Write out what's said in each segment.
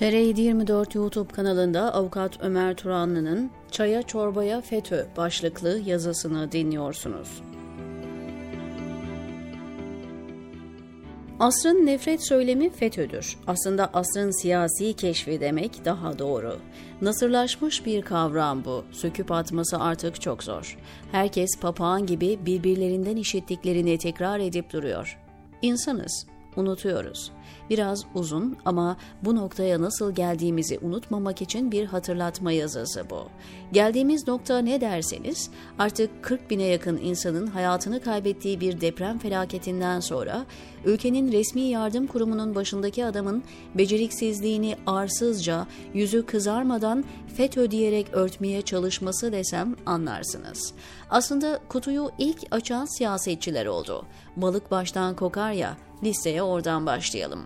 tr 24 YouTube kanalında avukat Ömer Turanlı'nın Çaya Çorbaya FETÖ başlıklı yazısını dinliyorsunuz. Asrın nefret söylemi FETÖ'dür. Aslında asrın siyasi keşfi demek daha doğru. Nasırlaşmış bir kavram bu. Söküp atması artık çok zor. Herkes papağan gibi birbirlerinden işittiklerini tekrar edip duruyor. İnsanız, unutuyoruz. Biraz uzun ama bu noktaya nasıl geldiğimizi unutmamak için bir hatırlatma yazısı bu. Geldiğimiz nokta ne derseniz artık 40 bine yakın insanın hayatını kaybettiği bir deprem felaketinden sonra ülkenin resmi yardım kurumunun başındaki adamın beceriksizliğini arsızca yüzü kızarmadan FETÖ diyerek örtmeye çalışması desem anlarsınız. Aslında kutuyu ilk açan siyasetçiler oldu. Balık baştan kokar ya, listeye oradan başlayalım.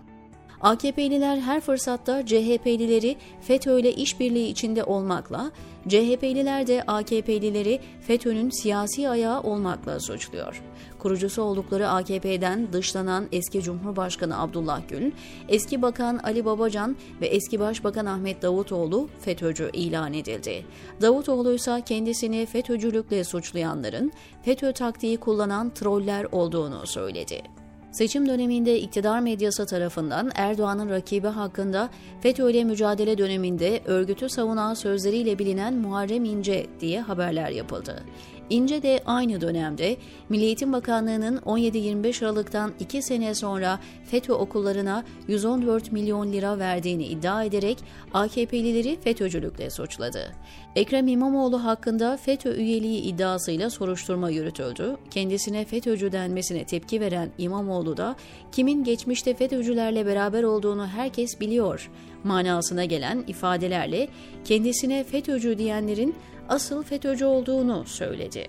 AKP'liler her fırsatta CHP'lileri FETÖ ile işbirliği içinde olmakla, CHP'liler de AKP'lileri FETÖ'nün siyasi ayağı olmakla suçluyor. Kurucusu oldukları AKP'den dışlanan eski Cumhurbaşkanı Abdullah Gül, eski Bakan Ali Babacan ve eski Başbakan Ahmet Davutoğlu FETÖ'cü ilan edildi. Davutoğlu ise kendisini FETÖ'cülükle suçlayanların FETÖ taktiği kullanan troller olduğunu söyledi. Seçim döneminde iktidar medyası tarafından Erdoğan'ın rakibi hakkında FETÖ ile mücadele döneminde örgütü savunan sözleriyle bilinen Muharrem İnce diye haberler yapıldı. İnce de aynı dönemde Milli Eğitim Bakanlığı'nın 17-25 Aralık'tan 2 sene sonra FETÖ okullarına 114 milyon lira verdiğini iddia ederek AKP'lileri FETÖ'cülükle suçladı. Ekrem İmamoğlu hakkında FETÖ üyeliği iddiasıyla soruşturma yürütüldü. Kendisine FETÖ'cü denmesine tepki veren İmamoğlu da kimin geçmişte FETÖ'cülerle beraber olduğunu herkes biliyor manasına gelen ifadelerle kendisine FETÖ'cü diyenlerin asıl FETÖ'cü olduğunu söyledi.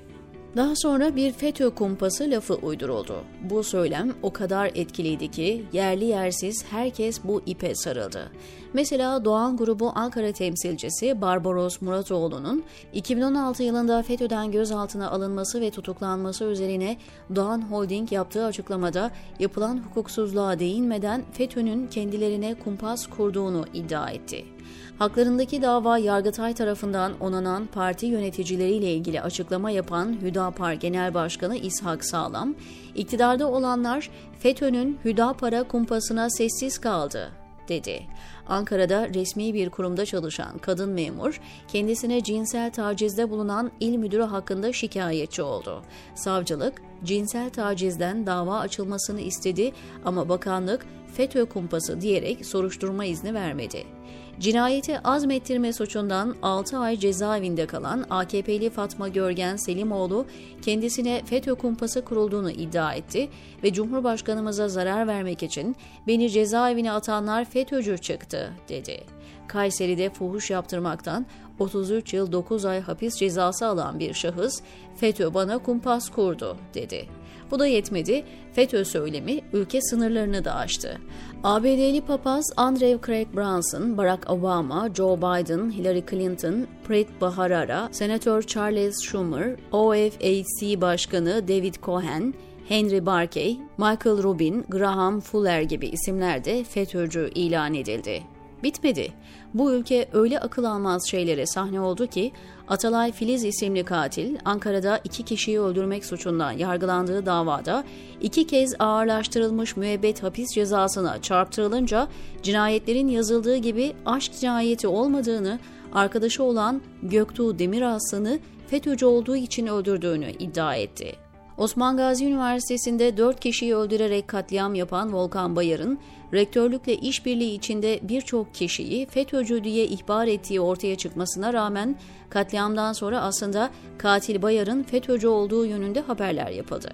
Daha sonra bir FETÖ kumpası lafı uyduruldu. Bu söylem o kadar etkiliydi ki yerli yersiz herkes bu ipe sarıldı. Mesela Doğan Grubu Ankara temsilcisi Barbaros Muratoğlu'nun 2016 yılında FETÖ'den gözaltına alınması ve tutuklanması üzerine Doğan Holding yaptığı açıklamada yapılan hukuksuzluğa değinmeden FETÖ'nün kendilerine kumpas kurduğunu iddia etti. Haklarındaki dava Yargıtay tarafından onanan parti yöneticileriyle ilgili açıklama yapan Hüdapar Genel Başkanı İshak Sağlam, iktidarda olanlar FETÖ'nün Hüdapar'a kumpasına sessiz kaldı dedi. Ankara'da resmi bir kurumda çalışan kadın memur kendisine cinsel tacizde bulunan il müdürü hakkında şikayetçi oldu. Savcılık cinsel tacizden dava açılmasını istedi ama bakanlık FETÖ kumpası diyerek soruşturma izni vermedi. Cinayeti azmettirme suçundan 6 ay cezaevinde kalan AKP'li Fatma Görgen Selimoğlu kendisine FETÖ kumpası kurulduğunu iddia etti ve Cumhurbaşkanımıza zarar vermek için beni cezaevine atanlar FETÖ'cü çıktı dedi. Kayseri'de fuhuş yaptırmaktan 33 yıl 9 ay hapis cezası alan bir şahıs FETÖ bana kumpas kurdu dedi. Bu da yetmedi. FETÖ söylemi ülke sınırlarını da aştı. ABD'li papaz Andrew Craig Brunson, Barack Obama, Joe Biden, Hillary Clinton, Preet Bharara, Senatör Charles Schumer, OFAC Başkanı David Cohen, Henry Barkey, Michael Rubin, Graham Fuller gibi isimler de FETÖ'cü ilan edildi. Bitmedi. Bu ülke öyle akıl almaz şeylere sahne oldu ki Atalay Filiz isimli katil Ankara'da iki kişiyi öldürmek suçundan yargılandığı davada iki kez ağırlaştırılmış müebbet hapis cezasına çarptırılınca cinayetlerin yazıldığı gibi aşk cinayeti olmadığını arkadaşı olan Göktuğ Demiraslan'ı FETÖ'cü olduğu için öldürdüğünü iddia etti. Osman Gazi Üniversitesi'nde 4 kişiyi öldürerek katliam yapan Volkan Bayar'ın rektörlükle işbirliği içinde birçok kişiyi FETÖ'cü diye ihbar ettiği ortaya çıkmasına rağmen katliamdan sonra aslında katil Bayar'ın FETÖ'cü olduğu yönünde haberler yapıldı.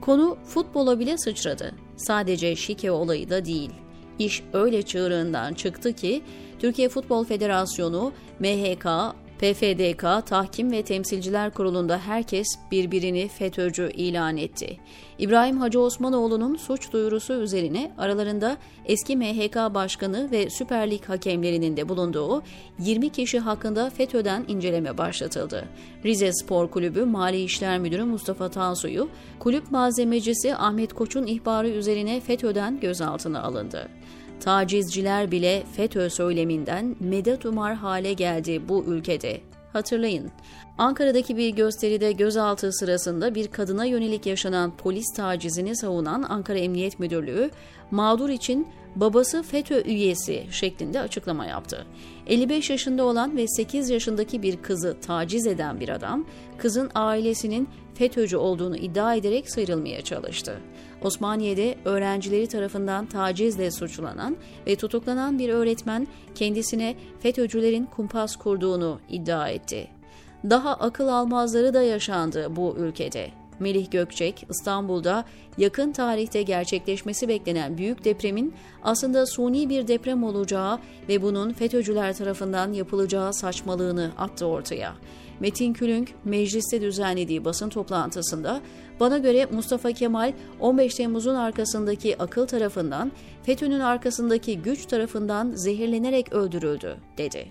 Konu futbola bile sıçradı. Sadece şike olayı da değil. İş öyle çığırından çıktı ki Türkiye Futbol Federasyonu, MHK, PFDK Tahkim ve Temsilciler Kurulu'nda herkes birbirini FETÖ'cü ilan etti. İbrahim Hacı Osmanoğlu'nun suç duyurusu üzerine aralarında eski MHK Başkanı ve Süper Lig hakemlerinin de bulunduğu 20 kişi hakkında FETÖ'den inceleme başlatıldı. Rize Spor Kulübü Mali İşler Müdürü Mustafa Tansu'yu, kulüp malzemecisi Ahmet Koç'un ihbarı üzerine FETÖ'den gözaltına alındı. Tacizciler bile FETÖ söyleminden medet umar hale geldi bu ülkede. Hatırlayın, Ankara'daki bir gösteride gözaltı sırasında bir kadına yönelik yaşanan polis tacizini savunan Ankara Emniyet Müdürlüğü, mağdur için babası FETÖ üyesi şeklinde açıklama yaptı. 55 yaşında olan ve 8 yaşındaki bir kızı taciz eden bir adam, kızın ailesinin FETÖ'cü olduğunu iddia ederek sıyrılmaya çalıştı. Osmaniye'de öğrencileri tarafından tacizle suçlanan ve tutuklanan bir öğretmen kendisine FETÖ'cülerin kumpas kurduğunu iddia etti. Daha akıl almazları da yaşandı bu ülkede. Melih Gökçek, İstanbul'da yakın tarihte gerçekleşmesi beklenen büyük depremin aslında suni bir deprem olacağı ve bunun FETÖ'cüler tarafından yapılacağı saçmalığını attı ortaya. Metin Külünk mecliste düzenlediği basın toplantısında bana göre Mustafa Kemal 15 Temmuz'un arkasındaki akıl tarafından, FETÖ'nün arkasındaki güç tarafından zehirlenerek öldürüldü, dedi.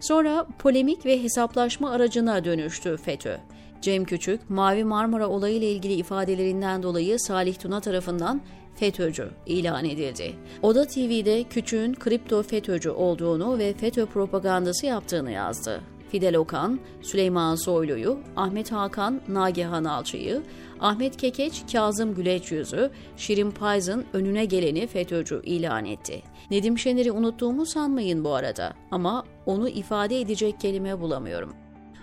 Sonra polemik ve hesaplaşma aracına dönüştü FETÖ. Cem Küçük, Mavi Marmara olayıyla ilgili ifadelerinden dolayı Salih Tuna tarafından FETÖ'cü ilan edildi. Oda TV'de Küçük'ün kripto FETÖ'cü olduğunu ve FETÖ propagandası yaptığını yazdı. Fidel Okan, Süleyman Soylu'yu, Ahmet Hakan, Nagihan Alçı'yı, Ahmet Kekeç, Kazım Güleç Yüzü, Şirin Payz'ın önüne geleni FETÖ'cü ilan etti. Nedim Şener'i unuttuğumu sanmayın bu arada ama onu ifade edecek kelime bulamıyorum.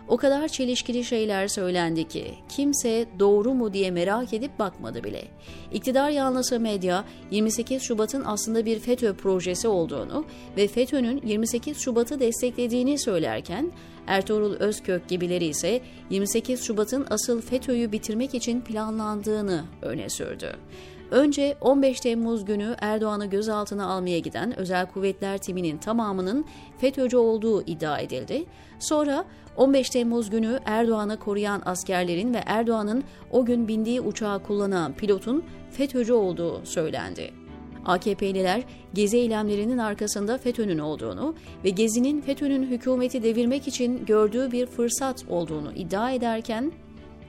O kadar çelişkili şeyler söylendi ki kimse doğru mu diye merak edip bakmadı bile. İktidar yanlısı medya 28 Şubat'ın aslında bir FETÖ projesi olduğunu ve FETÖ'nün 28 Şubat'ı desteklediğini söylerken Ertuğrul Özkök gibileri ise 28 Şubat'ın asıl FETÖ'yü bitirmek için planlandığını öne sürdü. Önce 15 Temmuz günü Erdoğan'ı gözaltına almaya giden özel kuvvetler timinin tamamının FETÖ'cü olduğu iddia edildi. Sonra 15 Temmuz günü Erdoğan'ı koruyan askerlerin ve Erdoğan'ın o gün bindiği uçağı kullanan pilotun FETÖ'cü olduğu söylendi. AKP'liler gezi eylemlerinin arkasında FETÖ'nün olduğunu ve gezinin FETÖ'nün hükümeti devirmek için gördüğü bir fırsat olduğunu iddia ederken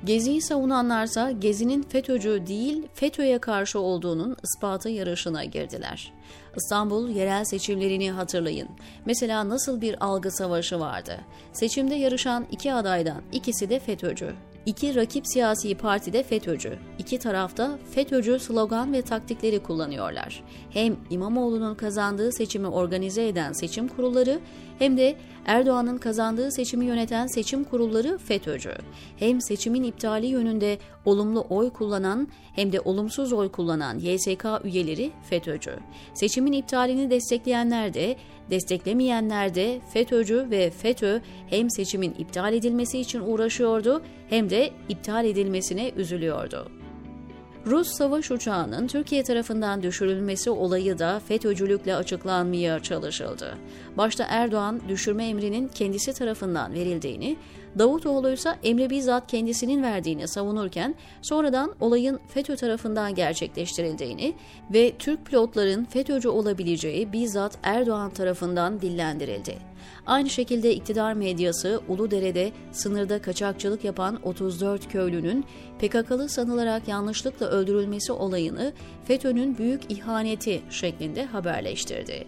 Gezi'yi savunanlarsa Gezi'nin FETÖ'cü değil FETÖ'ye karşı olduğunun ispatı yarışına girdiler. İstanbul yerel seçimlerini hatırlayın. Mesela nasıl bir algı savaşı vardı? Seçimde yarışan iki adaydan ikisi de FETÖ'cü. İki rakip siyasi parti de FETÖ'cü. İki tarafta FETÖ'cü slogan ve taktikleri kullanıyorlar. Hem İmamoğlu'nun kazandığı seçimi organize eden seçim kurulları hem de Erdoğan'ın kazandığı seçimi yöneten seçim kurulları FETÖ'cü. Hem seçimin iptali yönünde olumlu oy kullanan hem de olumsuz oy kullanan YSK üyeleri FETÖ'cü. Seçimin iptalini destekleyenler de desteklemeyenler de FETÖ'cü ve FETÖ hem seçimin iptal edilmesi için uğraşıyordu hem de iptal edilmesine üzülüyordu. Rus savaş uçağının Türkiye tarafından düşürülmesi olayı da FETÖ'cülükle açıklanmaya çalışıldı. Başta Erdoğan düşürme emrinin kendisi tarafından verildiğini, Davutoğlu ise emri bizzat kendisinin verdiğini savunurken sonradan olayın FETÖ tarafından gerçekleştirildiğini ve Türk pilotların FETÖ'cü olabileceği bizzat Erdoğan tarafından dillendirildi. Aynı şekilde iktidar medyası Uludere'de sınırda kaçakçılık yapan 34 köylünün PKK'lı sanılarak yanlışlıkla öldürülmesi olayını FETÖ'nün büyük ihaneti şeklinde haberleştirdi.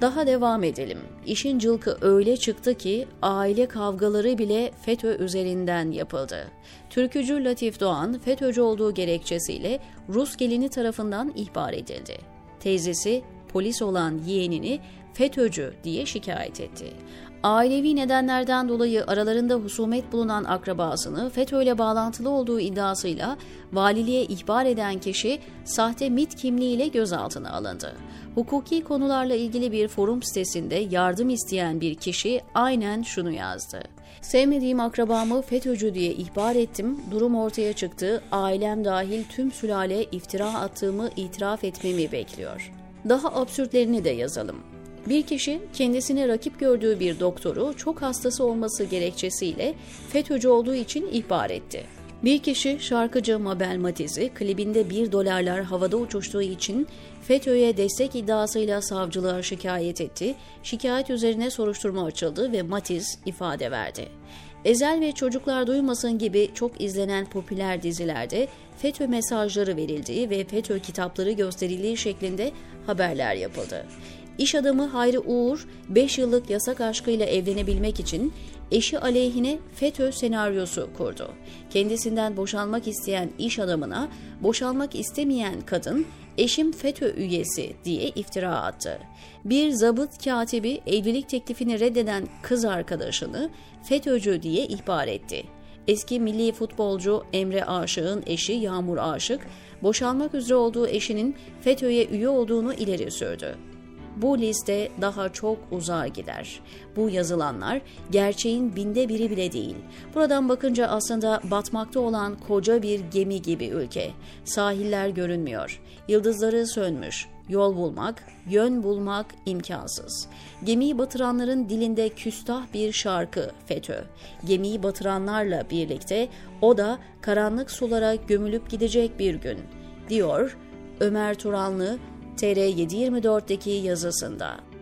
Daha devam edelim. İşin cılkı öyle çıktı ki aile kavgaları bile FETÖ üzerinden yapıldı. Türkücü Latif Doğan FETÖ'cü olduğu gerekçesiyle Rus gelini tarafından ihbar edildi. Teyzesi polis olan yeğenini FETÖ'cü diye şikayet etti. Ailevi nedenlerden dolayı aralarında husumet bulunan akrabasını FETÖ ile bağlantılı olduğu iddiasıyla valiliğe ihbar eden kişi sahte MIT kimliğiyle gözaltına alındı. Hukuki konularla ilgili bir forum sitesinde yardım isteyen bir kişi aynen şunu yazdı. Sevmediğim akrabamı FETÖ'cü diye ihbar ettim. Durum ortaya çıktı. Ailem dahil tüm sülale iftira attığımı itiraf etmemi bekliyor. Daha absürtlerini de yazalım. Bir kişi kendisine rakip gördüğü bir doktoru çok hastası olması gerekçesiyle FETÖ'cü olduğu için ihbar etti. Bir kişi şarkıcı Mabel Matiz'i klibinde 1 dolarlar havada uçuştuğu için FETÖ'ye destek iddiasıyla savcılığa şikayet etti. Şikayet üzerine soruşturma açıldı ve Matiz ifade verdi. Ezel ve Çocuklar Duymasın gibi çok izlenen popüler dizilerde FETÖ mesajları verildiği ve FETÖ kitapları gösterildiği şeklinde haberler yapıldı. İş adamı Hayri Uğur, 5 yıllık yasak aşkıyla evlenebilmek için eşi aleyhine FETÖ senaryosu kurdu. Kendisinden boşanmak isteyen iş adamına boşanmak istemeyen kadın eşim FETÖ üyesi diye iftira attı. Bir zabıt katibi evlilik teklifini reddeden kız arkadaşını FETÖ'cü diye ihbar etti. Eski milli futbolcu Emre Aşık'ın eşi Yağmur Aşık, boşanmak üzere olduğu eşinin FETÖ'ye üye olduğunu ileri sürdü. Bu liste daha çok uzar gider. Bu yazılanlar gerçeğin binde biri bile değil. Buradan bakınca aslında batmakta olan koca bir gemi gibi ülke. Sahiller görünmüyor. Yıldızları sönmüş. Yol bulmak, yön bulmak imkansız. Gemiyi batıranların dilinde küstah bir şarkı FETÖ. Gemiyi batıranlarla birlikte o da karanlık sulara gömülüp gidecek bir gün, diyor Ömer Turanlı TR724'deki yazısında.